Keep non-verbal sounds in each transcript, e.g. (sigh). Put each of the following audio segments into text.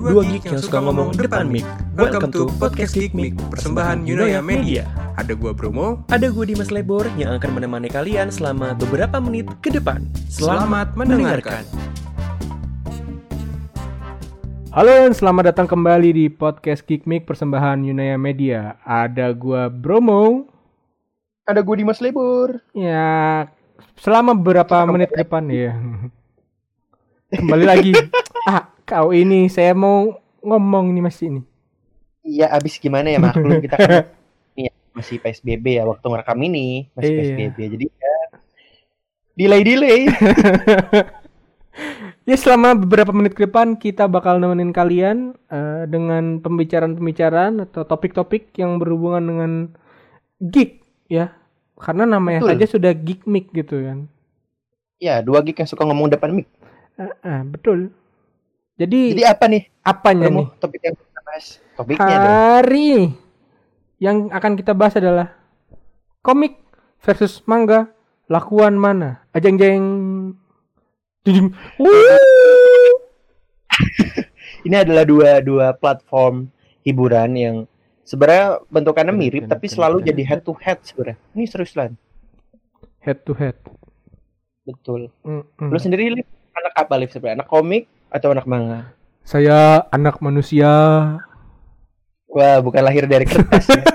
Dua geek yang suka ngomong depan mic. Welcome to Podcast Geek Mic, persembahan Yunoya Media. Ada gua Bromo, Ada gue Dimas Lebor yang akan menemani kalian selama beberapa menit ke depan. selamat mendengarkan. Halo, selamat datang kembali di podcast Geek Mic persembahan Yunaya Media. Ada gua Bromo. Ada gue Dimas Lebur. Ya, selama beberapa menit ke depan ya. (laughs) Kembali lagi. (laughs) ah, kau ini saya mau ngomong nih Mas ini. Iya, abis gimana ya maklum kita kan (laughs) ya, masih PSBB ya waktu ngerekam ini masih Iya. PSBB. Jadi ya delay delay. (laughs) Ya, selama beberapa menit ke depan kita bakal nemenin kalian eh, dengan pembicaraan-pembicaraan atau topik-topik yang berhubungan dengan geek ya. Karena namanya Betul. saja sudah Geek Mic gitu kan. ya dua gig yang suka ngomong depan mic. Ah, ah, betul. Jadi, Jadi apa nih? apanya nih? Topik yang kita bahas? Topiknya. Hari ini yang akan kita bahas adalah komik versus manga lakuan mana? Ajeng jeng. Jeng. (laughs) Ini adalah dua dua platform hiburan yang sebenarnya bentukannya mirip tapi selalu jadi head to head sebenarnya. Ini serius lah. Head to head. Betul. Mm-mm. Lu sendiri anak apa Liv sebenarnya? Anak komik atau anak manga? Saya anak manusia. Wah, bukan lahir dari kertas ya. (laughs)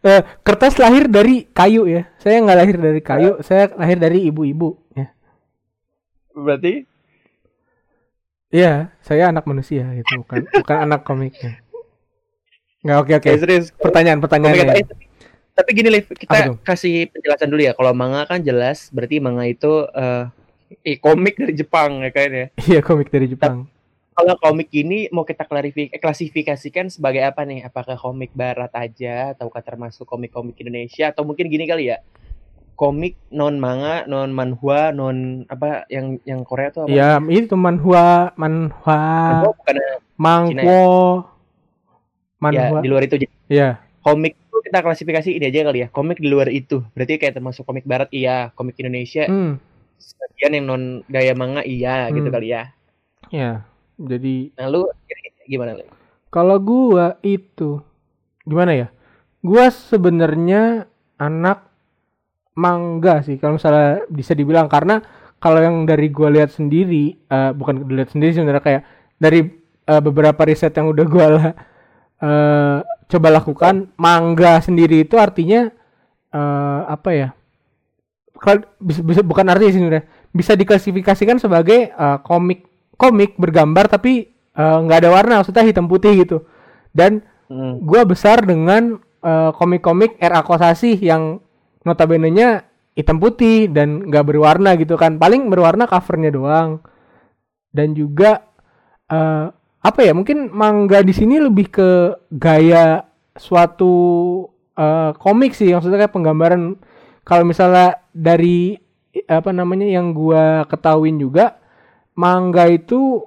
Eh, kertas lahir dari kayu ya. Saya nggak lahir dari kayu, saya lahir dari ibu-ibu ya. Berarti Iya, saya anak manusia gitu, bukan bukan anak komiknya. Nggak oke oke. kayak serius. Pertanyaan pertanyaan. apa- eh, tapi, gini Liv, kita kasih penjelasan dulu ya. Kalau manga kan jelas, berarti manga itu eh eh, komik dari Jepang ya kan ya. Iya komik dari Jepang. Kalau komik ini mau kita klarifikasi klasifikasikan sebagai apa nih? Apakah komik barat aja ataukah termasuk komik-komik Indonesia atau mungkin gini kali ya? Komik non manga, non manhwa, non apa yang yang Korea tuh apa? Ya itu manhwa, manhwa, Manhwa bukan mangwo, ya manhwa. di luar itu Ya, komik itu kita klasifikasi ini aja kali ya. Komik di luar itu. Berarti kayak termasuk komik barat iya, komik Indonesia hmm, sebagian yang non gaya manga iya gitu Hmm. kali ya. ya. Jadi Nah lu gimana lu? kalau gua itu gimana ya? Gua sebenarnya anak mangga sih kalau misalnya bisa dibilang karena kalau yang dari gua lihat sendiri eh, bukan dilihat sendiri sebenarnya kayak dari eh, beberapa riset yang udah gua lah, eh, coba lakukan mangga sendiri itu artinya eh, apa ya? Bisa, bisa bukan artinya sih sebenarnya. Bisa diklasifikasikan sebagai eh, komik. Komik bergambar tapi eh, nggak ada warna maksudnya hitam putih gitu. Dan Hmm. gua besar dengan eh, komik-komik era Kosasih yang notabene-nya hitam putih dan nggak berwarna gitu kan. Paling berwarna covernya doang. Dan juga eh, apa ya mungkin manga di sini lebih ke gaya suatu eh, komik sih. Maksudnya kayak penggambaran kalau misalnya dari apa namanya yang gua ketahuin juga manga itu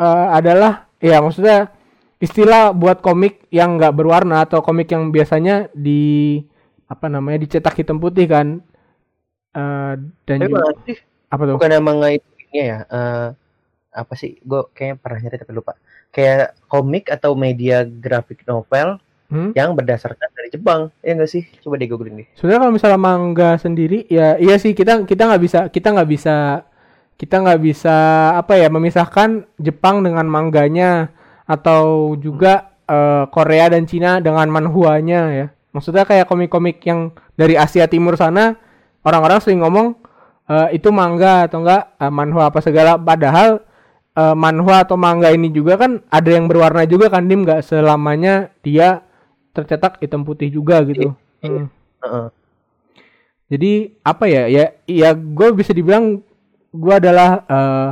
eh, adalah ya maksudnya istilah buat komik yang nggak berwarna atau komik yang biasanya di apa namanya dicetak hitam putih kan Eh, dan Tapi juga, sih apa tuh bukan manga itu ini ya. eh, apa sih? Gue kayaknya pernah nyari tapi lupa. Kayak komik atau media grafik novel Hmm? yang berdasarkan dari Jepang. Ya enggak sih? Coba deh googling deh. sebenarnya kalau misalnya manga sendiri ya iya sih kita kita nggak bisa kita nggak bisa kita nggak bisa apa ya memisahkan Jepang dengan mangganya atau juga eh, Korea dan Cina dengan manhwanya ya maksudnya kayak komik-komik yang dari Asia Timur sana orang-orang sering ngomong eh, itu manga atau enggak eh, manhwa apa segala padahal eh, manhwa atau manga ini juga kan ada yang berwarna juga kan dim nggak selamanya dia tercetak hitam putih juga gitu Hmm. Heeh. Jadi apa ya? Ya, ya gue bisa dibilang gue adalah eh,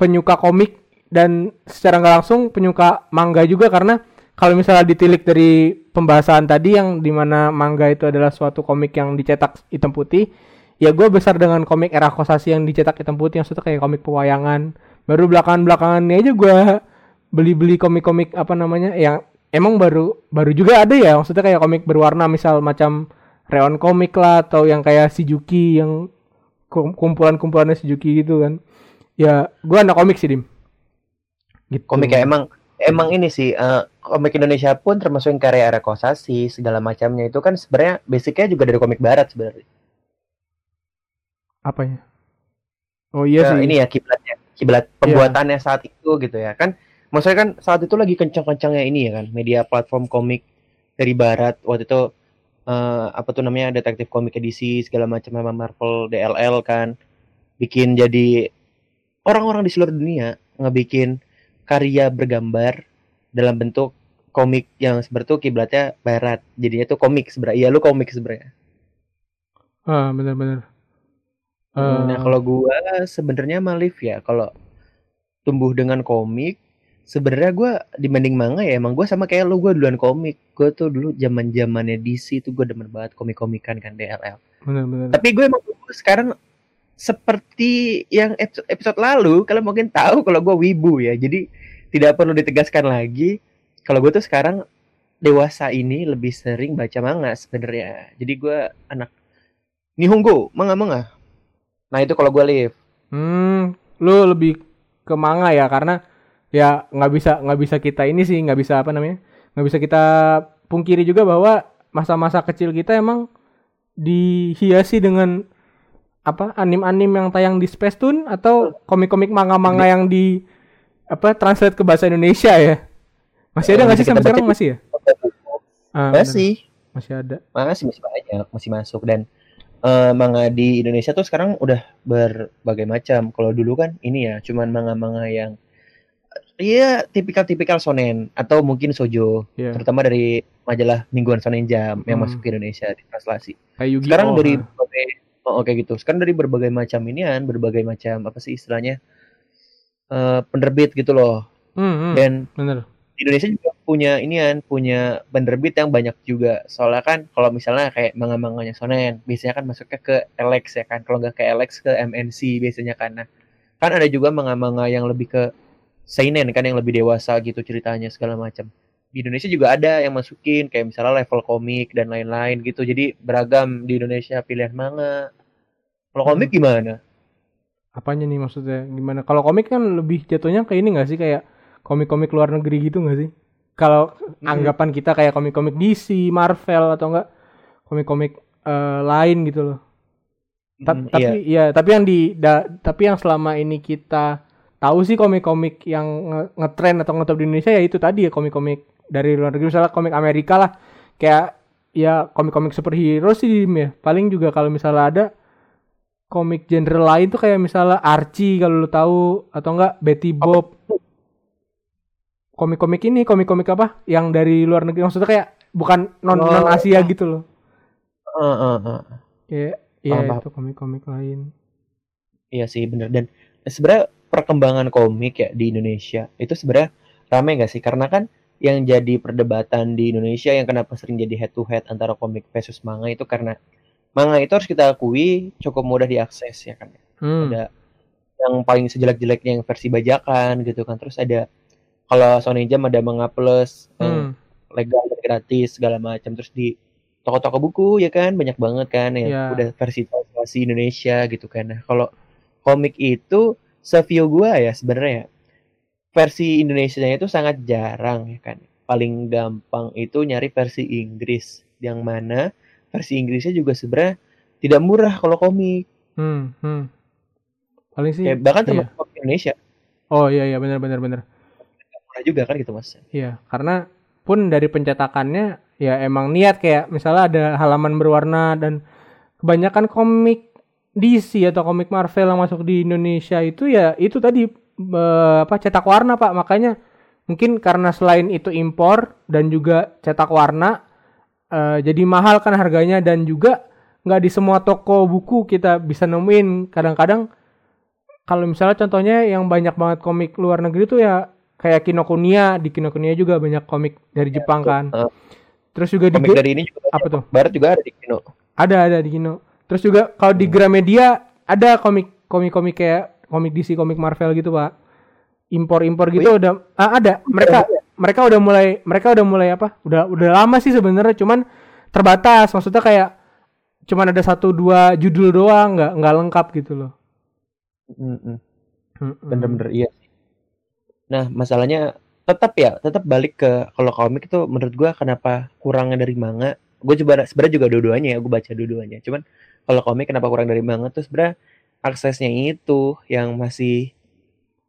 penyuka komik dan secara nggak langsung penyuka manga juga karena kalau misalnya ditilik dari pembahasan tadi yang di mana manga itu adalah suatu komik yang dicetak hitam putih, ya gue besar dengan komik era Kosasi yang dicetak hitam putih yang suatu kayak komik pewayangan. Baru belakangan-belakangan ini aja gue beli-beli komik-komik apa namanya yang emang baru baru juga ada ya maksudnya kayak komik berwarna misal macam Reon komik lah atau yang kayak Shijuki yang kum- kumpulan-kumpulannya Shijuki gitu kan. Ya, gua anak komik sih, Dim. gitu. komik ya emang emang ini sih eh, komik Indonesia pun termasuk yang karya era kosasi segala macamnya itu kan sebenarnya basicnya juga dari komik barat sebenarnya apa ya? Oh iya Ke sih. ini ya kiblatnya kiblat pembuatannya saat itu gitu ya kan maksudnya kan saat itu lagi kencang-kencangnya ini ya kan media platform komik dari barat. Waktu itu eh, apa tuh namanya detektif komik edisi segala macam sama Marvel DLL kan. Bikin jadi orang-orang di seluruh dunia ngebikin karya bergambar dalam bentuk komik yang sebenarnya kiblatnya barat. Jadinya tuh komik sebenarnya. Iya lu komik sebenarnya. Ah, benar-benar. Hmm, Nah, Eh, kalau gua sebenarnya Malif ya, kalau tumbuh dengan komik, sebenarnya gua dibanding manga ya emang gua sama kayak lu, gua duluan komik. Gua tuh dulu zaman-zamannya DC tuh gua demen banget komik-komikan kan DLL. benar-benar. Tapi gue emang sekarang seperti yang episode, episode lalu, kalian mungkin tahu kalau gua wibu ya. Jadi tidak perlu ditegaskan lagi kalau gue tuh sekarang dewasa ini lebih sering baca manga sebenarnya. Jadi gua anak Nihongo, manga-manga. Nah, itu kalau gua live. Hmm, lu lebih ke manga ya karena ya nggak bisa nggak bisa kita ini sih nggak bisa apa namanya nggak bisa kita pungkiri juga bahwa masa-masa kecil kita emang dihiasi dengan apa anim-anim yang tayang di Space Tune atau komik-komik manga-manga yang di apa translate ke bahasa Indonesia ya? Masih ada Yang nggak sih sampai sekarang masih ya? ah. Masih, masih ada. masih masih banyak, masih masuk. Dan eh, manga di Indonesia tuh sekarang udah berbagai macam. Kalau dulu kan ini ya, cuman manga-manga yang Iya, tipikal-tipikal shonen atau mungkin shoujo, Iya. terutama dari majalah mingguan Shonen Jump yang Hmm. masuk ke Indonesia di translasi. Sekarang dari ah. berbagai oh, oke gitu. Sekarang dari berbagai macam inian, berbagai macam apa sih istilahnya? eh, penerbit gitu loh. Hmm, hmm, Dan bener Indonesia juga punya inian, punya penerbit yang banyak juga. Soalnya kan kalau misalnya kayak manga-manganya Shonen, biasanya kan masuknya ke Alex ya kan. Kalau nggak ke Alex ke MNC biasanya kan. Nah, kan ada juga manga-manga yang lebih ke seinen kan yang lebih dewasa gitu ceritanya segala macam. Di Indonesia juga ada yang masukin kayak misalnya level komik dan lain-lain gitu. Jadi beragam di Indonesia pilihan manga. Kalau komik gimana? Apanya nih maksudnya gimana? Kalau komik kan lebih jatuhnya kayak ini nggak sih kayak komik-komik luar negeri gitu nggak sih? Kalau anggapan kita kayak komik-komik DC, Marvel atau enggak komik-komik eh, lain gitu loh. Ta- Hmm, tapi iya. ya, tapi yang di da- tapi yang selama ini kita tahu sih komik-komik yang nge- ngetren atau ngetop di Indonesia ya itu tadi ya komik-komik dari luar negeri misalnya komik Amerika lah. Kayak ya komik-komik superhero sih ya. Paling juga kalau misalnya ada komik genre lain tuh kayak misalnya Archie kalau lu tahu atau enggak Betty Bob. Komik-komik ini komik-komik apa yang dari luar negeri maksudnya kayak bukan non Oh. non Asia gitu loh. Heeh, heeh, heeh. Kayak ya paham. itu komik-komik lain. Iya sih bener dan sebenarnya perkembangan komik ya di Indonesia itu sebenarnya rame gak sih karena kan yang jadi perdebatan di Indonesia yang kenapa sering jadi head to head antara komik versus manga itu karena manga itu harus kita akui cukup mudah diakses ya kan Hmm. ada yang paling sejelek-jeleknya yang versi bajakan gitu kan terus ada kalau Shonen Jump ada manga plus yang Hmm. legal dan gratis segala macam terus di toko-toko buku ya kan banyak banget kan yang Iya. udah versi translasi Indonesia gitu kan nah kalau komik itu seview gua ya sebenarnya. Versi Indonesianya itu sangat jarang ya kan. Paling gampang itu nyari versi Inggris. Yang mana versi Inggrisnya juga sebenarnya tidak murah kalau komik. Hmm, hmm. Paling sih kayak bahkan iya. termasuk Indonesia. Oh iya iya. Benar benar benar. murah juga kan gitu mas? Iya, karena pun dari pencetakannya ya emang niat kayak misalnya ada halaman berwarna dan kebanyakan komik DC atau komik Marvel yang masuk di Indonesia itu ya itu tadi eh, apa cetak warna Pak. Makanya mungkin karena selain itu impor dan juga cetak warna eh, jadi mahal kan harganya dan juga nggak di semua toko buku kita bisa nemuin. Kadang-kadang kalau misalnya contohnya yang banyak banget komik luar negeri tuh ya kayak Kinokuniya di Kinokuniya juga banyak komik dari Jepang kan. Heeh. terus juga di komik dari ini juga apa tuh? Barat juga ada di Kino. Ada ada di Kino terus juga kalau di Gramedia ada komik komik komik kayak komik DC komik Marvel gitu pak. Impor impor gitu udah ah, ada. Mereka mereka udah mulai mereka udah mulai apa? Udah udah lama sih sebenarnya cuman terbatas. Maksudnya kayak cuman ada satu dua judul doang nggak nggak lengkap gitu loh. Mm-mm. bener-bener iya Nah, masalahnya tetap ya, tetap balik ke kalau komik itu menurut gua kenapa kurangnya dari manga. Gue coba sebenarnya juga dua-duanya ya, gue baca dua-duanya. Cuman kalau komik kenapa kurang dari manga tuh sebenarnya aksesnya itu yang masih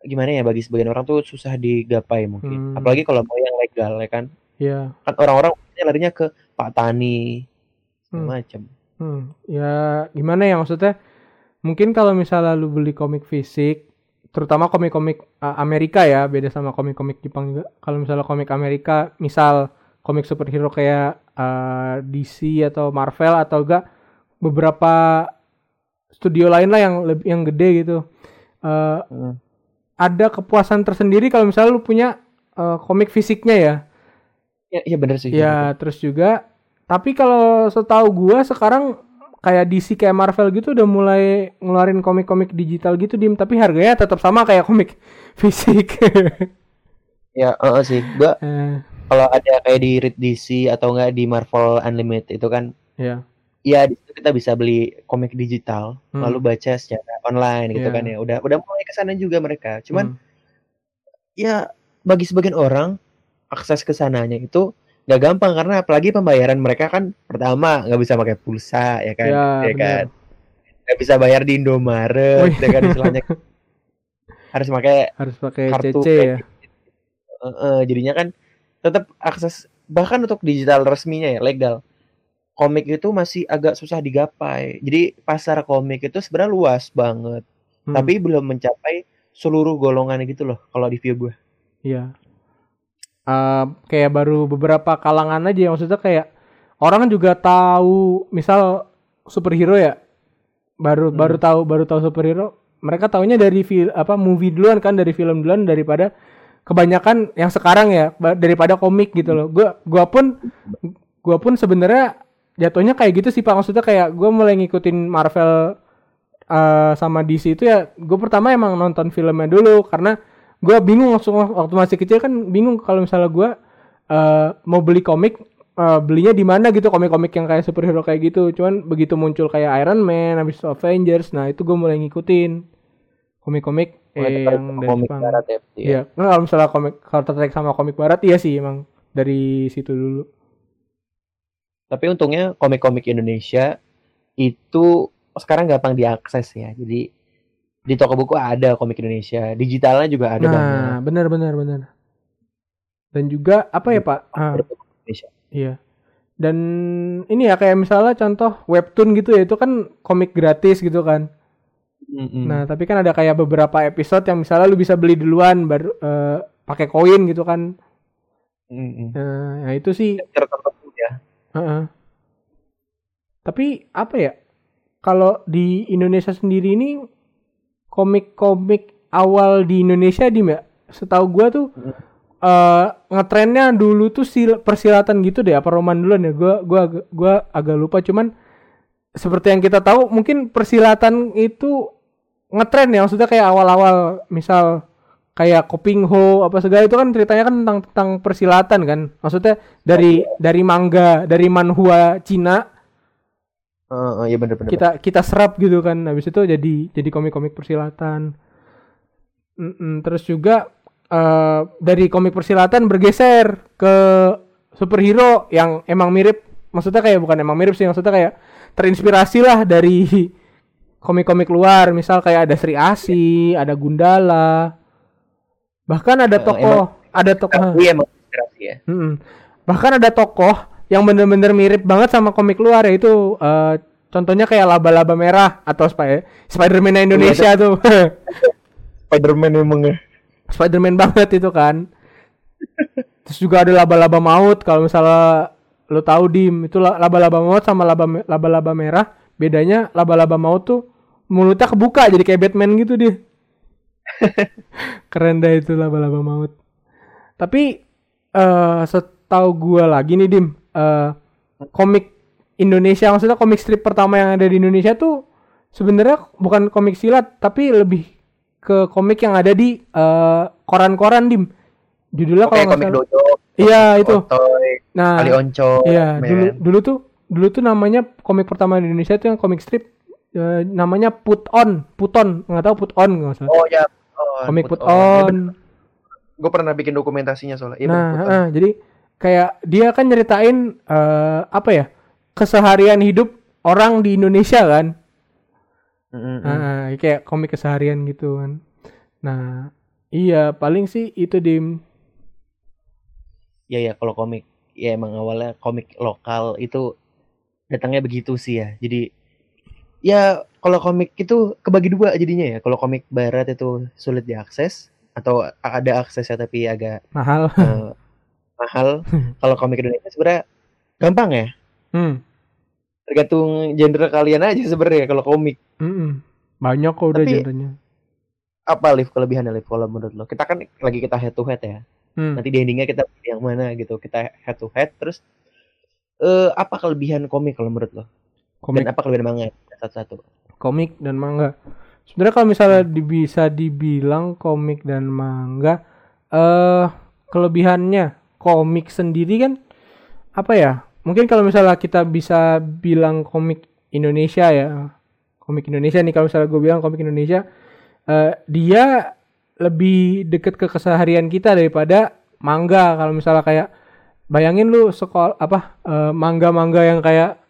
gimana ya bagi sebagian orang tuh susah digapai mungkin. Hmm. Apalagi kalau mau yang legal ya kan. ya Kan orang-orang larinya ke Pak Tani Hmm. macam. Hmm, ya gimana ya maksudnya? Mungkin kalau misalnya lu beli komik fisik, terutama komik-komik uh, Amerika ya, beda sama komik-komik Jepang juga. Kalau misalnya komik Amerika, misal komik superhero kayak uh, DC atau Marvel atau enggak beberapa studio lain lah yang lebih yang gede gitu. Uh, Hmm. ada kepuasan tersendiri kalau misalnya lu punya uh, komik fisiknya ya. Ya, iya bener sih. Ya, terus juga tapi kalau setahu gua sekarang kayak DC kayak Marvel gitu udah mulai ngeluarin komik-komik digital gitu dim, tapi harganya tetap sama kayak komik (laughs) fisik. Ya, heeh sih. Gua Eh, kalau ada kayak di Read DC atau enggak di Marvel Unlimited itu kan ya. Ya di situ kita bisa beli komik digital Hmm. lalu baca secara online gitu Iya. kan ya. Udah udah mulai ke sana juga mereka. Cuman Hmm. ya bagi sebagian orang akses ke sananya itu nggak gampang karena apalagi pembayaran mereka kan pertama nggak bisa pakai pulsa ya kan, Ya, ya kan. Nggak bisa bayar di Indomaret, Oh, iya. ya kan istilahnya harus pakai harus pakai kartu CC ya. kredit. Heeh, jadinya kan tetap akses bahkan untuk digital resminya ya legal. Komik itu masih agak susah digapai. Jadi pasar komik itu sebenarnya luas banget, Hmm, tapi belum mencapai seluruh golongan gitu loh kalau di view gue. Iya. Eh, kayak baru beberapa kalangan aja maksudnya kayak orang kan juga tahu misal superhero ya baru Hmm. baru tahu baru tahu superhero mereka taunya dari film apa movie duluan kan dari film duluan daripada kebanyakan yang sekarang ya daripada komik gitu loh gua gua pun gua pun sebenarnya jatuhnya kayak gitu sih pak maksudnya kayak gua mulai ngikutin Marvel eh, sama DC itu ya gue pertama emang nonton filmnya dulu karena gue bingung langsung waktu masih kecil kan bingung kalau misalnya gue eh, mau beli komik eh, belinya di mana gitu komik-komik yang kayak superhero kayak gitu cuman begitu muncul kayak Iron Man habis Avengers nah itu gue mulai ngikutin komik-komik eh, yang dari komik Jepang barat ya. ya. Iya, nah, kalau misalnya komik kalau tertarik sama komik barat iya sih emang dari situ dulu. Tapi untungnya komik-komik Indonesia itu sekarang gampang diakses ya. Jadi di toko buku ada komik Indonesia, digitalnya juga ada banyak. nah, benar benar benar. Dan juga apa ya, Pak? Ah, Indonesia. iya. Dan ini ya kayak misalnya contoh webtoon gitu ya, itu kan komik gratis gitu kan. Mm-mm. Nah, tapi kan ada kayak beberapa episode yang misalnya lu bisa beli duluan baru eh, pakai koin gitu kan. Mm-mm. Nah, nah itu sih tertentu Heeh. Tapi apa ya? Kalau di Indonesia sendiri ini komik-komik awal di Indonesia di setahu gua tuh eh ngetrennya dulu tuh sil persilatan gitu deh apa roman duluan ya gua gua gua agak lupa cuman seperti yang kita tahu mungkin persilatan itu ngetren ya maksudnya kayak awal-awal misal kayak Koping Ho apa segala itu kan ceritanya kan tentang tentang persilatan kan? Maksudnya dari dari manga dari manhwa Cina Heeh, iya bener-bener. kita kita serap gitu kan. Habis itu jadi jadi komik-komik persilatan. Mm-mm, terus juga eh, dari komik persilatan bergeser ke superhero yang emang mirip. Maksudnya kayak bukan emang mirip sih maksudnya kayak terinspirasi lah dari (laughs) komik-komik luar. Misal kayak ada Sri Asi ada Gundala bahkan ada Eh, tokoh ada tokoh Iya emang ya. Mm-mm. Bahkan ada tokoh yang bener-bener mirip banget sama komik luar yaitu eh, contohnya kayak laba-laba merah atau Spy- Spider-Man Indonesia tuh. (laughs) Spiderman emang ya. Spider-Man banget itu kan. Terus juga ada laba-laba maut kalau misalnya lo tahu dim itu la- laba-laba maut sama laba laba-laba merah bedanya laba-laba maut tuh mulutnya kebuka jadi kayak Batman gitu dia. (laughs) Keren dah itu laba-laba maut. Tapi eh setahu gua lagi nih dim eh komik Indonesia maksudnya komik strip pertama yang ada di Indonesia tuh sebenarnya bukan komik silat tapi lebih ke komik yang ada di eh, koran-koran dim. Judulnya kalau komik salah. dojo. Iya itu. Otoy, Nah, Ali Onco. iya dulu dulu tuh dulu tuh namanya komik pertama di Indonesia tuh yang komik strip eh, namanya Put On, Puton, nggak tahu Put On nggak salah. Oh ya. Oh, komik Put Put On. On. Gue pernah bikin dokumentasinya soalnya. Iya, nah, bener, eh, jadi kayak dia kan nyeritain eh, apa ya keseharian hidup orang di Indonesia kan. Mm-mm. Nah, kayak komik keseharian gitu kan. Nah, iya paling sih itu di Iya ya kalau komik ya emang awalnya komik lokal itu datangnya begitu sih ya. Jadi ya kalau komik itu kebagi dua jadinya ya. Kalau komik barat itu sulit diakses atau ada aksesnya tapi agak mahal. eh, mahal. (laughs) Kalau komik Indonesia sebenarnya gampang ya. Hmm. Tergantung genre kalian aja sebenarnya kalau komik. mm-mm. Banyak kok udah Tapi- genrenya. Apa live kelebihannya live kalau menurut lo? Kita kan lagi kita head to head ya. Hmm. Nanti di endingnya kita yang mana gitu. Kita head to head terus eh apa kelebihan komik kalau menurut lo? Komik Dan apa kelebihan manga? Satu-satu. komik dan manga. Sebenarnya kalau misalnya di- bisa dibilang komik dan manga eh kelebihannya komik sendiri kan apa ya? Mungkin kalau misalnya kita bisa bilang komik Indonesia ya. Komik Indonesia nih kalau misalnya gue bilang komik Indonesia eh dia lebih deket ke keseharian kita daripada manga kalau misalnya kayak bayangin lu sekolah apa eh, manga-manga yang kayak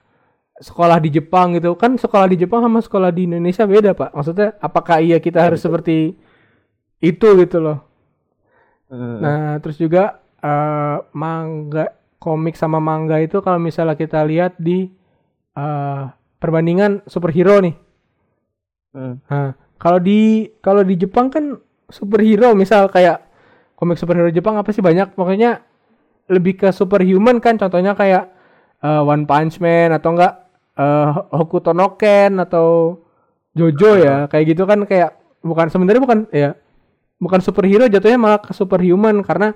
sekolah di Jepang gitu. Kan sekolah di Jepang sama sekolah di Indonesia beda pak. Maksudnya apakah iya kita harus seperti itu gitu loh. Nah terus juga eh, manga komik sama manga itu kalau misalnya kita lihat di eh, perbandingan superhero nih. Hmm. Nah, kalau di kalau di Jepang kan superhero misal kayak komik superhero Jepang apa sih? Banyak. Pokoknya lebih ke superhuman kan. Contohnya kayak One Punch Man atau enggak eh, Hokuto no Ken atau Jojo ya kayak gitu kan kayak bukan sebenarnya bukan ya bukan superhero jatuhnya malah ke superhuman karena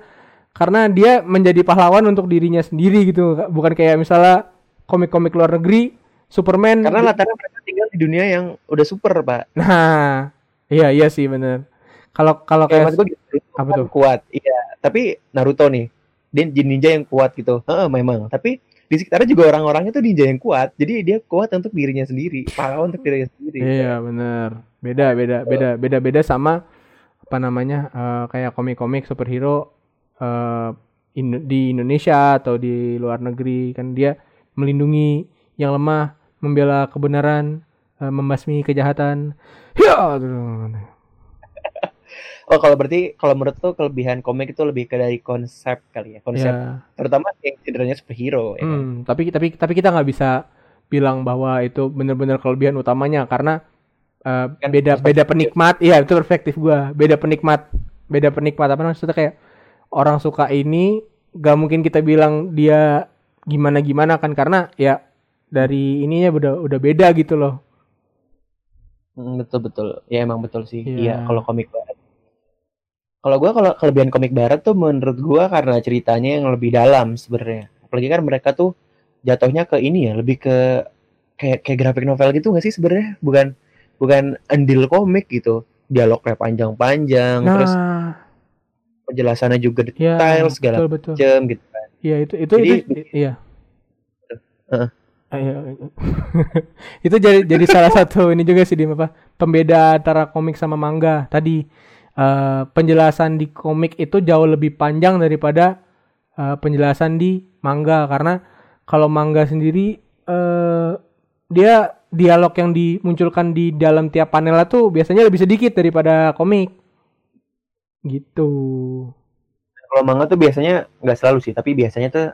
karena dia menjadi pahlawan untuk dirinya sendiri gitu bukan kayak misalnya komik-komik luar negeri Superman Karena latarnya mereka tinggal di dunia yang udah super, Pak. Nah, iya iya sih bener. Kalau kalau Kayak gue gitu, itu apa kan tuh? kuat. Iya, tapi Naruto nih, dia jin ninja yang kuat gitu. Heeh, memang. Tapi di sekitarnya juga orang-orangnya tuh ninja yang kuat. Jadi dia kuat untuk dirinya sendiri, pahlawan untuk dirinya sendiri. iya bener. Beda beda beda beda beda sama apa namanya eh, kayak komik-komik superhero eh, in- di Indonesia atau di luar negeri kan dia melindungi yang lemah, membela kebenaran, eh, membasmi kejahatan. Ya, Oh, kalau berarti kalau menurut tuh kelebihan komik itu lebih ke dari konsep kali ya. Konsep ya. terutama yang cenderungnya superhero ya. kan? Hmm, tapi tapi tapi kita nggak bisa bilang bahwa itu benar-benar kelebihan utamanya karena uh, Kan beda beda penikmat. Iya, itu perspektif gua. Beda penikmat. Beda penikmat apa maksudnya kayak orang suka ini gak mungkin kita bilang dia gimana-gimana kan karena ya dari ininya udah udah beda gitu loh. Hmm, betul betul. Ya emang betul sih. Iya. Iya, kalau komik. Kalau gua kalau kelebihan komik barat tuh menurut gua karena ceritanya yang lebih dalam sebenarnya. Apalagi kan mereka tuh jatuhnya ke ini ya, lebih ke kayak kayak grafik novel gitu nggak sih sebenarnya? Bukan bukan andil komik gitu. Dialognya panjang-panjang, terus Nah, penjelasannya juga ya detail segala betul betul. macam gitu kan. Iya itu itu Jadi- itu iya. Iya. (laughs) itu jadi jadi salah satu ini juga sih di apa pembeda antara komik sama manga tadi eh, penjelasan di komik itu jauh lebih panjang daripada eh, penjelasan di manga. Karena kalau manga sendiri eh, dia dialog yang dimunculkan di dalam tiap panel tuh biasanya lebih sedikit daripada komik. Gitu. Kalau manga tuh biasanya nggak selalu sih, tapi biasanya tuh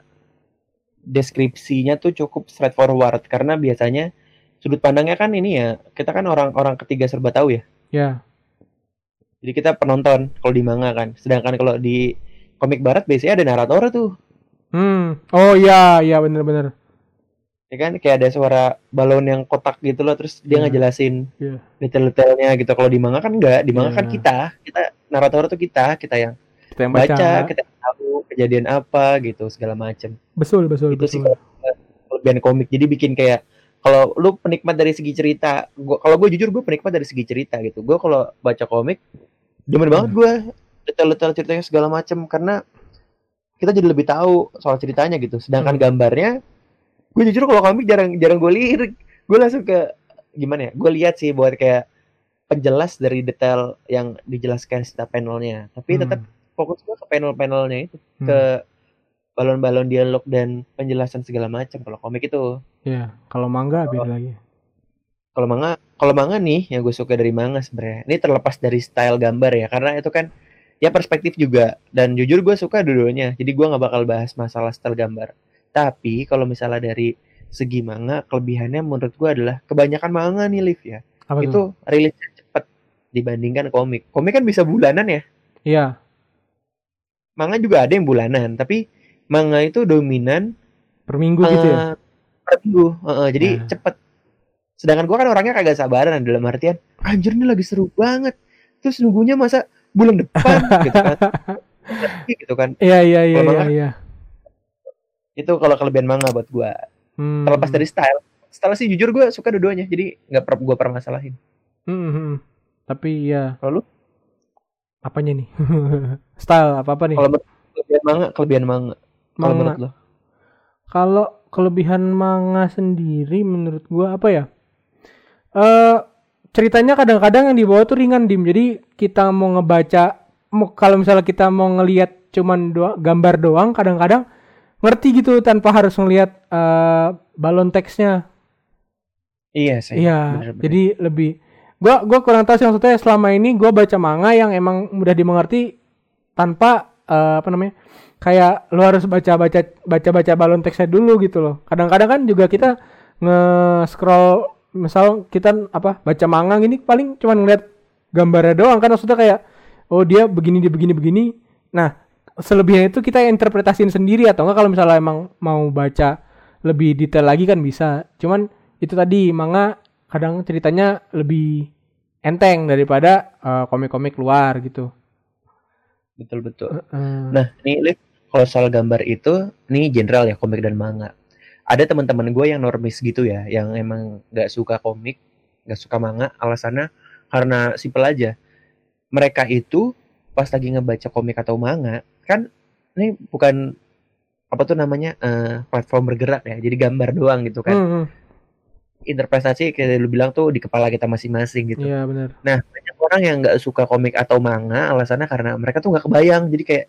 deskripsinya tuh cukup straightforward. Karena biasanya sudut pandangnya kan ini ya, kita kan orang-orang ketiga serba tahu ya. ya Jadi kita penonton kalau di manga kan. Sedangkan kalau di komik barat biasanya ada narator tuh. hmm oh iya iya bener-bener Ya kan kayak ada suara balon yang kotak gitu loh terus dia Iya. ngejelasin Iya. detail-detailnya gitu. Kalau di manga kan enggak, di manga kan Iya. kita, kita narator tuh kita, kita yang kita yang baca, baca, kita yang tahu kejadian apa gitu segala macem. betul betul itu sih betul kalau kelebihan komik jadi bikin kayak kalau lu penikmat dari segi cerita gua kalau gue jujur gue penikmat dari segi cerita gitu gue kalau baca komik demen banget gue detail-detail ceritanya segala macem karena kita jadi lebih tahu soal ceritanya gitu sedangkan Hmm. gambarnya gue jujur kalau komik jarang jarang gue lirik gue langsung ke gimana ya gue lihat sih buat kayak penjelas dari detail yang dijelaskan setiap panelnya tapi Hmm. tetap fokus gue ke panel-panelnya itu Hmm. ke balon-balon dialog dan penjelasan segala macam kalau komik itu Ya, kalau manga beda lagi. Kalau manga kalau manga nih yang gue suka dari manga sebenarnya ini terlepas dari style gambar ya karena itu kan ya perspektif juga. Dan jujur gue suka dua-duanya jadi gue nggak bakal bahas masalah style gambar. Tapi kalau misalnya dari segi manga kelebihannya menurut gue adalah kebanyakan manga nih Liv ya. Apa itu rilisnya cepet dibandingkan komik. Komik kan bisa bulanan ya? Iya. manga juga ada yang bulanan tapi manga itu dominan Per minggu gitu ya. eh, per minggu Heeh, jadi Nah. cepet sedangkan gua kan orangnya kagak sabaran dalam artian anjir ini lagi seru banget terus nunggunya masa bulan depan (laughs) gitu kan gitu kan Iya, iya, iya, iya, iya. itu kalau kelebihan manga buat gua Hmm. terlepas dari style style sih jujur gua suka dua-duanya jadi nggak per gua permasalahin Hmm, hmm. Tapi ya kalau lu apanya nih? (laughs) Style apa apa nih? kalau kelebihan manga kelebihan manga kalau menurut lo Kalau kelebihan manga sendiri menurut gua apa ya? Eh ceritanya kadang-kadang yang dibawa tuh ringan dim. Jadi kita mau ngebaca mau kalau misalnya kita mau ngelihat cuman doa, gambar doang kadang-kadang ngerti gitu tanpa harus ngelihat eh, balon teksnya. iya sih Iya, jadi lebih gua gua kurang tahu sih maksudnya selama ini gua baca manga yang emang mudah dimengerti tanpa eh, apa namanya? kayak lu harus baca-baca baca-baca balon teksnya dulu gitu loh. Kadang-kadang kan juga kita nge-scroll misal kita apa baca manga gini paling cuma ngeliat gambarnya doang kan maksudnya kayak oh dia begini dia begini begini. Nah, selebihnya itu kita interpretasiin sendiri atau enggak kalau misalnya emang mau baca lebih detail lagi kan bisa. Cuman itu tadi manga kadang ceritanya lebih enteng daripada eh, komik-komik luar gitu. betul betul Heeh. Nah, nih Liv, kalau soal gambar itu, nih general ya komik dan manga. Ada teman-teman gue yang normis gitu ya, yang emang nggak suka komik, nggak suka manga, alasannya karena simpel aja. Mereka itu pas lagi ngebaca komik atau manga, kan ini bukan apa tuh namanya eh, platform bergerak ya, jadi gambar doang gitu kan. Hmm, hmm. Interpretasi kayak lu bilang tuh di kepala kita masing-masing gitu. Iya benar. Nah, banyak orang yang nggak suka komik atau manga alasannya karena mereka tuh nggak kebayang. Jadi kayak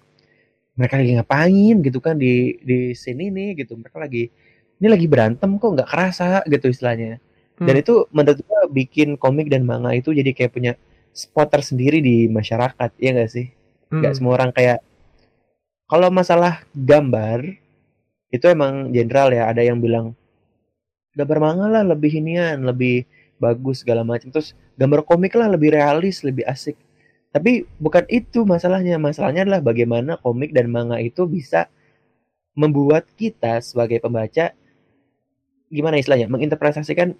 mereka lagi ngapain gitu kan di di sini nih gitu. Mereka lagi ini lagi berantem kok nggak kerasa gitu istilahnya. Dan Hmm. itu menurut gua bikin komik dan manga itu jadi kayak punya spot tersendiri di masyarakat, ya nggak sih? Nggak Hmm. semua orang kayak kalau masalah gambar itu emang general ya. Ada yang bilang gambar manga lah lebih inian, lebih bagus segala macam. Terus gambar komik lah lebih realis, lebih asik. Tapi bukan itu masalahnya. Masalahnya adalah bagaimana komik dan manga itu bisa membuat kita sebagai pembaca gimana istilahnya menginterpretasikan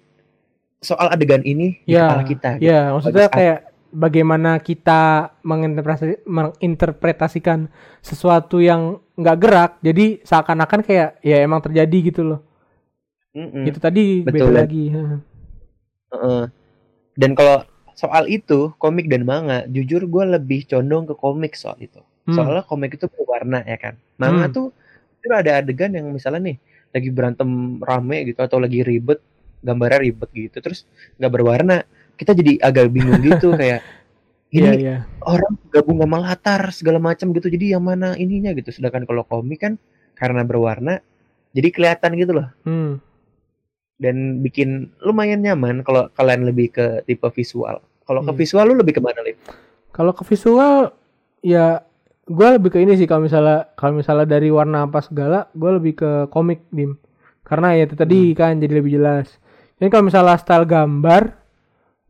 soal adegan ini di Ya, kepala kita. gitu. Ya, maksudnya Bagus. kayak bagaimana kita menginterpretasi, menginterpretasikan sesuatu yang nggak gerak, jadi seakan-akan kayak ya emang terjadi gitu loh. Mm-mm. Itu tadi Betul, beda lagi. Heeh. Heeh. Dan kalau soal itu komik dan manga, jujur gue lebih condong ke komik soal itu. Hmm. Soalnya komik itu berwarna ya kan. Manga Hmm. tuh itu ada adegan yang misalnya nih lagi berantem rame gitu atau lagi ribet, gambarnya ribet gitu, terus nggak berwarna, kita jadi agak bingung gitu (laughs) kayak Iya, ini iya. orang gabung sama latar segala macam gitu, jadi yang mana ininya gitu. Sedangkan kalau komik kan karena berwarna, jadi kelihatan gitu loh Hmm. dan bikin lumayan nyaman kalau kalian lebih ke tipe visual. Kalau ke Iya. visual lu lebih ke mana Liv? Kalau ke visual ya gue lebih ke ini sih kalau misalnya kalau misalnya dari warna apa segala gue lebih ke komik dim. Karena ya itu tadi kan jadi lebih jelas. Jadi kalau misalnya style gambar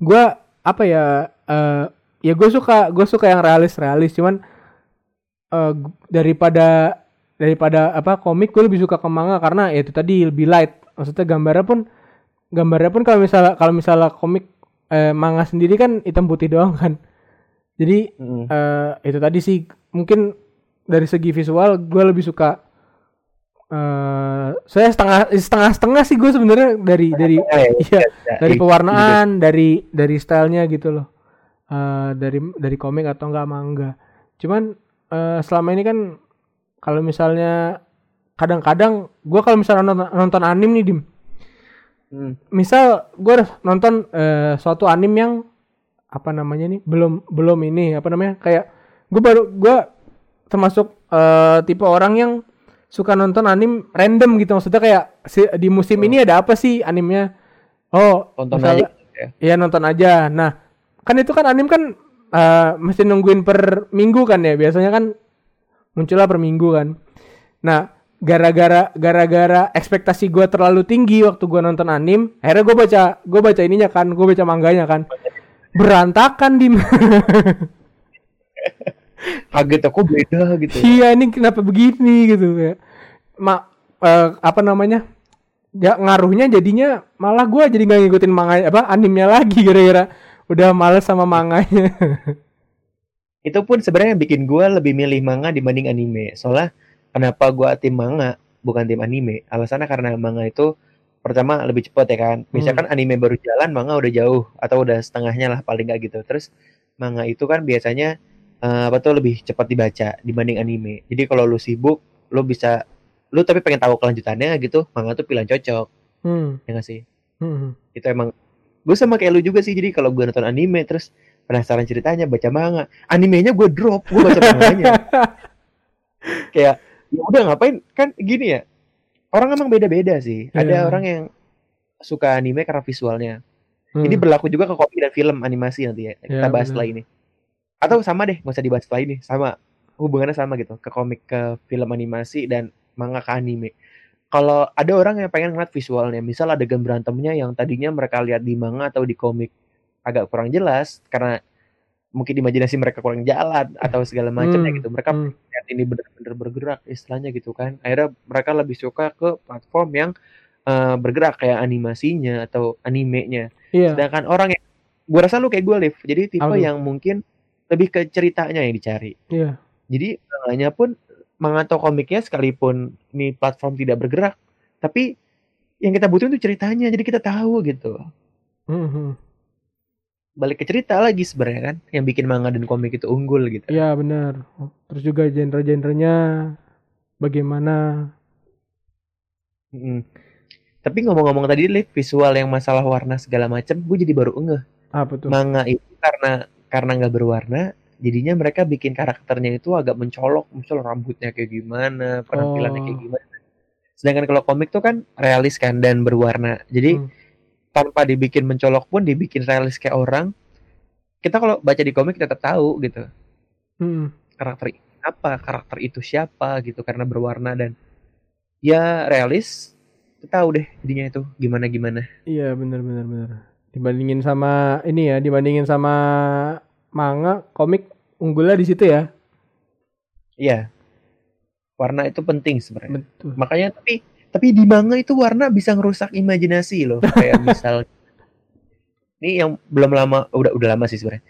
gue apa ya eh, ya gue suka gue suka yang realis realis cuman gu- daripada daripada apa komik gue lebih suka ke manga karena ya itu tadi lebih light. Maksudnya gambarnya pun gambarnya pun kalau misalnya kalau misalnya komik eh, manga sendiri kan hitam putih doang kan. Jadi Mm. eh itu tadi sih mungkin dari segi visual gue lebih suka eh saya setengah setengah setengah sih gue sebenarnya dari dari Eh, iya ya, dari eh, pewarnaan dari dari stylenya gitu loh. Eh dari dari komik atau enggak manga cuman eh selama ini kan kalau misalnya kadang-kadang gue kalau misalnya nonton, nonton anim nih dim. Hmm. misal gue nonton eh, suatu anim yang apa namanya nih belum belum ini apa namanya kayak gue baru gue termasuk eh, tipe orang yang suka nonton anim random gitu maksudnya kayak si- di musim ini ada apa sih animnya oh Tonton misalnya- aja ya. Iya nonton aja. Nah, kan itu kan anim kan eh, mesti nungguin per minggu kan ya. Biasanya kan munculnya per minggu kan. Nah, gara-gara gara-gara ekspektasi gua terlalu tinggi waktu gua nonton anim, akhirnya gua baca gua baca ininya kan, gua baca mangganya kan. Berantakan di (laughs) Kaget aku beda gitu. Iya, ini kenapa begini gitu ya. Ma eh, apa namanya? Ya ngaruhnya jadinya malah gua jadi nggak ngikutin manga apa animnya lagi gara-gara udah males sama manganya. Itu pun sebenarnya bikin gue lebih milih manga dibanding anime. Soalnya kenapa gue tim manga bukan tim anime? Alasannya karena manga itu pertama lebih cepat ya kan. Misalkan anime baru jalan, manga udah jauh atau udah setengahnya lah paling nggak gitu. Terus manga itu kan biasanya eh, apa tuh lebih cepat dibaca dibanding anime. Jadi kalau lu sibuk, lu bisa lu tapi pengen tahu kelanjutannya gitu, manga tuh pilihan cocok, Hmm. ya nggak sih? hmm. Itu emang gue sama kayak lu juga sih. Jadi kalau gue nonton anime terus penasaran ceritanya baca manga, animenya gue drop, gue baca manganya. (laughs) kayak ya udah ngapain kan gini ya orang emang beda-beda sih Iya. ada orang yang suka anime karena visualnya Hmm. ini berlaku juga ke komik dan film animasi nanti ya kita Iya, bahas setelah ini atau sama deh nggak usah dibahas setelah ini sama hubungannya sama gitu. Ke komik ke film animasi dan manga ke anime. Kalau ada orang yang pengen ngeliat visualnya misal adegan berantemnya yang tadinya mereka lihat di manga atau di komik agak kurang jelas karena mungkin imajinasi mereka kurang jalan atau segala macamnya Hmm, gitu. Mereka hmm. lihat ini benar-benar bergerak istilahnya gitu kan. Akhirnya mereka lebih suka ke platform yang eh, bergerak kayak animasinya atau animenya. Iya. sedangkan orang yang gua rasa lu kayak gue live jadi tipe Apa tuh? yang mungkin lebih ke ceritanya yang dicari Iya. jadi manganya pun manga atau komiknya sekalipun ini platform tidak bergerak tapi yang kita butuhin tuh ceritanya jadi kita tahu gitu Hmm, hmm. balik ke cerita lagi sebenarnya kan yang bikin manga dan komik itu unggul gitu Iya benar. Terus juga genre-genrenya bagaimana? Mm. Tapi ngomong-ngomong tadi Liv, visual yang masalah warna segala macam, gue jadi baru ngeh. Apa tuh? Manga itu karena karena nggak berwarna, jadinya mereka bikin karakternya itu agak mencolok, misal rambutnya kayak gimana, penampilannya kayak Oh. gimana. Sedangkan kalau komik tuh kan realis kan dan berwarna. Jadi Hmm. tanpa dibikin mencolok pun dibikin realis kayak orang. Kita kalau baca di komik tetap tahu gitu Hmm. karakter apa, karakter itu siapa gitu karena berwarna dan ya realis. Kita tahu deh jadinya itu gimana gimana. Iya benar benar benar. Dibandingin sama ini ya, dibandingin sama manga, komik unggulnya di situ ya. Iya. Warna itu penting sebenarnya. Betul. Makanya tapi tapi di manga itu warna bisa ngerusak imajinasi loh. Kayak misal (laughs) ini yang belum lama udah udah lama sih sebenarnya.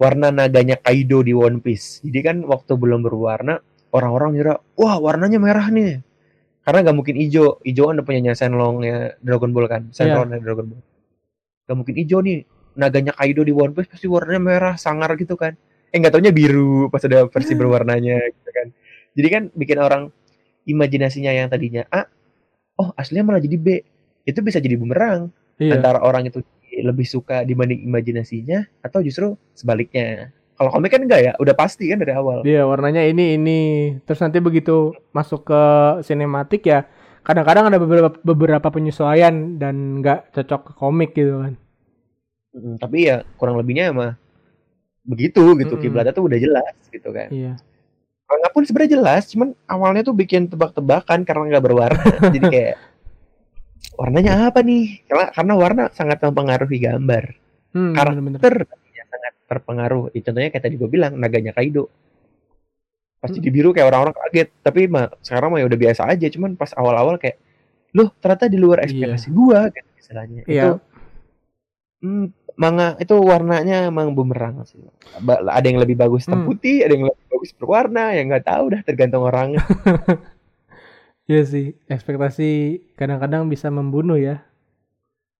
Warna naganya Kaido di One Piece. Jadi kan waktu belum berwarna orang-orang ngira, "Wah, warnanya merah nih." Karena gak mungkin hijau. Hijau kan udah punyanya Shenlong-nya Dragon Ball kan. Shenlong Dragon Ball. Gak mungkin hijau nih. Naganya Kaido di One Piece pasti warnanya merah, sangar gitu kan. Eh nggak taunya biru pas ada versi berwarnanya gitu kan. Jadi kan bikin orang imajinasinya yang tadinya A, oh aslinya malah jadi B. Itu bisa jadi bumerang Iya. antara orang itu lebih suka dibanding imajinasinya atau justru sebaliknya. Kalau komik kan enggak ya, udah pasti kan dari awal. Dia warnanya ini ini. Terus nanti begitu masuk ke sinematik ya, kadang-kadang ada beberapa beberapa penyesuaian dan nggak cocok ke komik gitu kan. Mm, tapi ya kurang lebihnya emang begitu gitu. Mm-mm. Kiblatnya tuh udah jelas gitu kan. Iya. Manga pun sebenarnya jelas, cuman awalnya tuh bikin tebak-tebakan karena nggak berwarna. (laughs) Jadi kayak warnanya apa nih? Karena karena warna sangat mempengaruhi gambar. Hmm, Karakter sangat terpengaruh. Ya, contohnya kayak tadi gue bilang naganya Kaido. Pas jadi biru kayak orang-orang kaget, tapi mah sekarang mah ya udah biasa aja. Cuman pas awal-awal kayak, loh ternyata di luar ekspektasi gua gitu istilahnya. Itu Iya. hmm, manga itu warnanya emang bumerang sih. Ba- Ada yang lebih bagus hitam Hmm. putih, ada yang lebih bagus berwarna, yang nggak tahu dah tergantung orangnya. (laughs) Iya sih, ekspektasi kadang-kadang bisa membunuh ya.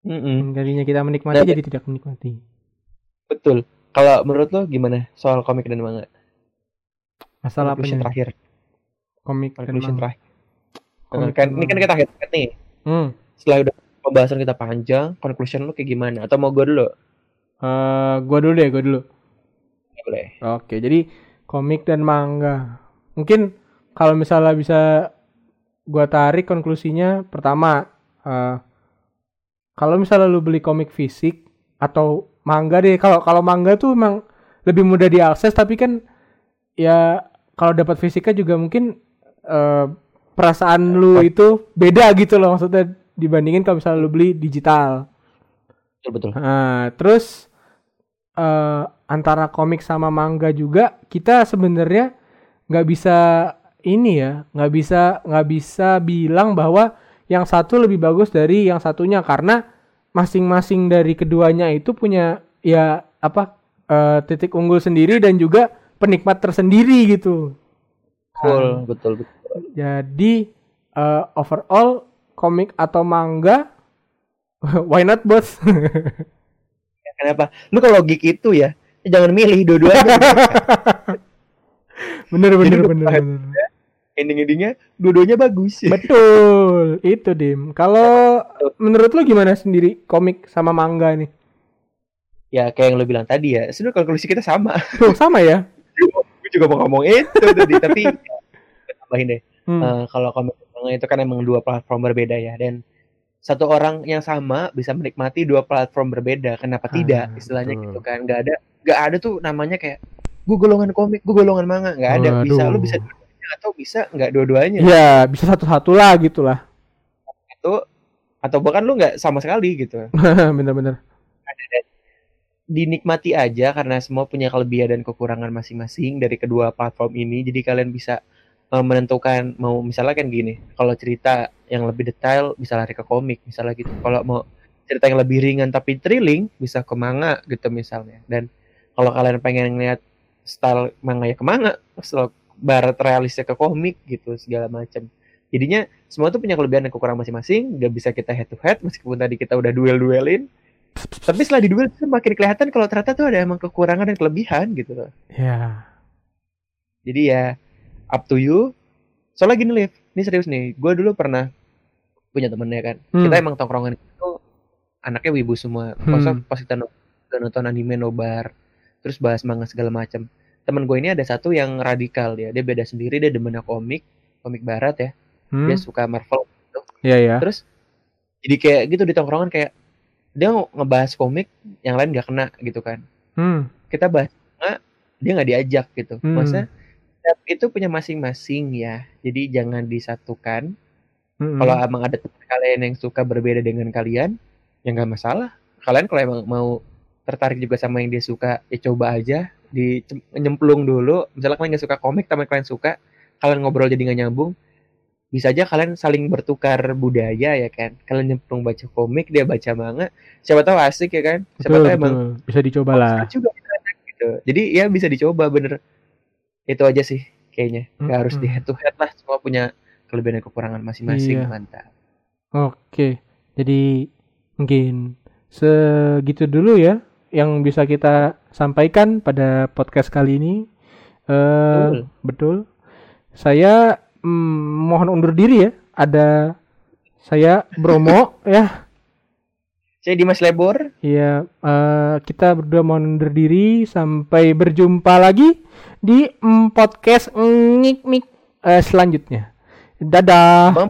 Mm-mm, Yang Tadinya kita menikmati Dan- jadi tidak menikmati. betul. Kalau menurut lo gimana soal komik dan manga? Masalah Conclusion terakhir. Komik Conclusion terakhir. Komik kan ini kan kita akhir nih. Hmm. Setelah udah pembahasan kita panjang, conclusion lu kayak gimana? Atau mau gue dulu? Eh, gua dulu deh, gua dulu. Ya, boleh. Oke, jadi komik dan manga. mungkin kalau misalnya bisa gua tarik konklusinya pertama eh, kalau misalnya lu beli komik fisik atau manga deh kalau kalau manga tuh emang lebih mudah diakses tapi kan ya kalau dapat fisiknya juga mungkin eh, perasaan lu itu beda gitu loh maksudnya dibandingin kalau misalnya lu beli digital. betul betul Nah, terus eh antara komik sama manga juga kita sebenarnya nggak bisa ini ya, nggak bisa nggak bisa bilang bahwa yang satu lebih bagus dari yang satunya karena masing-masing dari keduanya itu punya ya apa eh, titik unggul sendiri dan juga penikmat tersendiri gitu. betul Kan. betul betul Jadi eh, overall komik atau manga (laughs) why not both? kenapa lu kalau geek itu ya jangan milih dua-duanya (laughs) bener bener Jadi bener. bener. ending-endingnya dua-duanya bagus Betul, itu Dim. Kalau menurut lu gimana sendiri komik sama manga nih? ya kayak yang lu bilang tadi ya sebenarnya konklusi kita sama Tuh sama ya? (laughs) gue juga mau ngomong itu tadi tapi (laughs) tambahin deh Hmm. Eh, kalau komik dan manga itu kan emang dua platform berbeda ya dan satu orang yang sama bisa menikmati dua platform berbeda kenapa Ah, tidak istilahnya betul. gitu kan nggak ada nggak ada tuh namanya kayak gue golongan komik gue golongan manga nggak ada bisa Waduh. lu bisa dua-duanya atau bisa nggak dua-duanya Ya bisa satu-satu lah gitu lah. itu atau bahkan lu nggak sama sekali gitu (laughs) Bener-bener. Dinikmati aja karena semua punya kelebihan dan kekurangan masing-masing dari kedua platform ini. Jadi kalian bisa eh, menentukan mau misalnya kan gini kalau cerita yang lebih detail bisa lari ke komik misalnya gitu. Kalau mau cerita yang lebih ringan tapi thrilling bisa ke manga gitu misalnya. Dan kalau kalian pengen ngeliat style manga ya ke manga style barat realisnya ke komik gitu segala macam. Jadinya semua tuh punya kelebihan dan kekurangan masing-masing gak bisa kita head to head meskipun tadi kita udah duel-duelin tapi setelah di duel tuh makin kelihatan kalau ternyata tuh ada emang kekurangan dan kelebihan gitu loh Ya. jadi ya up to you soalnya gini Liv ini serius nih gue dulu pernah punya temennya kan Hmm. kita emang tongkrongan itu anaknya wibu semua pas Hmm. pas kita no- kita nonton anime nobar terus bahas manga segala macam temen gue ini ada satu yang radikal ya dia beda sendiri dia demennya komik komik barat ya Hmm. dia suka Marvel Ya ya. terus jadi kayak gitu di tongkrongan kayak dia nge- ngebahas komik yang lain gak kena gitu kan. Hmm. kita bahas dia nggak diajak gitu. Hmm. maksudnya setiap itu punya masing-masing ya. Jadi jangan disatukan. Hmm. kalau emang ada kalian yang suka berbeda dengan kalian ya nggak masalah. Kalian kalau emang mau tertarik juga sama yang dia suka ya coba aja. Di nyemplung dulu. Misalnya kalian nggak suka komik teman kalian suka kalian ngobrol jadi nggak nyambung bisa aja kalian saling bertukar budaya ya kan kalian nyemplung baca komik dia baca manga siapa tahu asik ya kan siapa betul, tahu emang betul. bisa dicoba lah. Juga gitu. Jadi ya bisa dicoba bener. Itu aja sih kayaknya. Gak harus di head to head lah. Semua punya kelebihan dan kekurangan masing-masing. Iya. Mantap. Oke. Jadi mungkin segitu dulu ya yang bisa kita sampaikan pada podcast kali ini. Eh Betul. betul. Saya mm, mohon undur diri ya. Ada saya Bromo (laughs) ya. Saya Dimas Lebor. Iya, eh, kita berdua mohon undur diri sampai berjumpa lagi di mm, podcast ngik mik eh, selanjutnya. Dadah. Bang,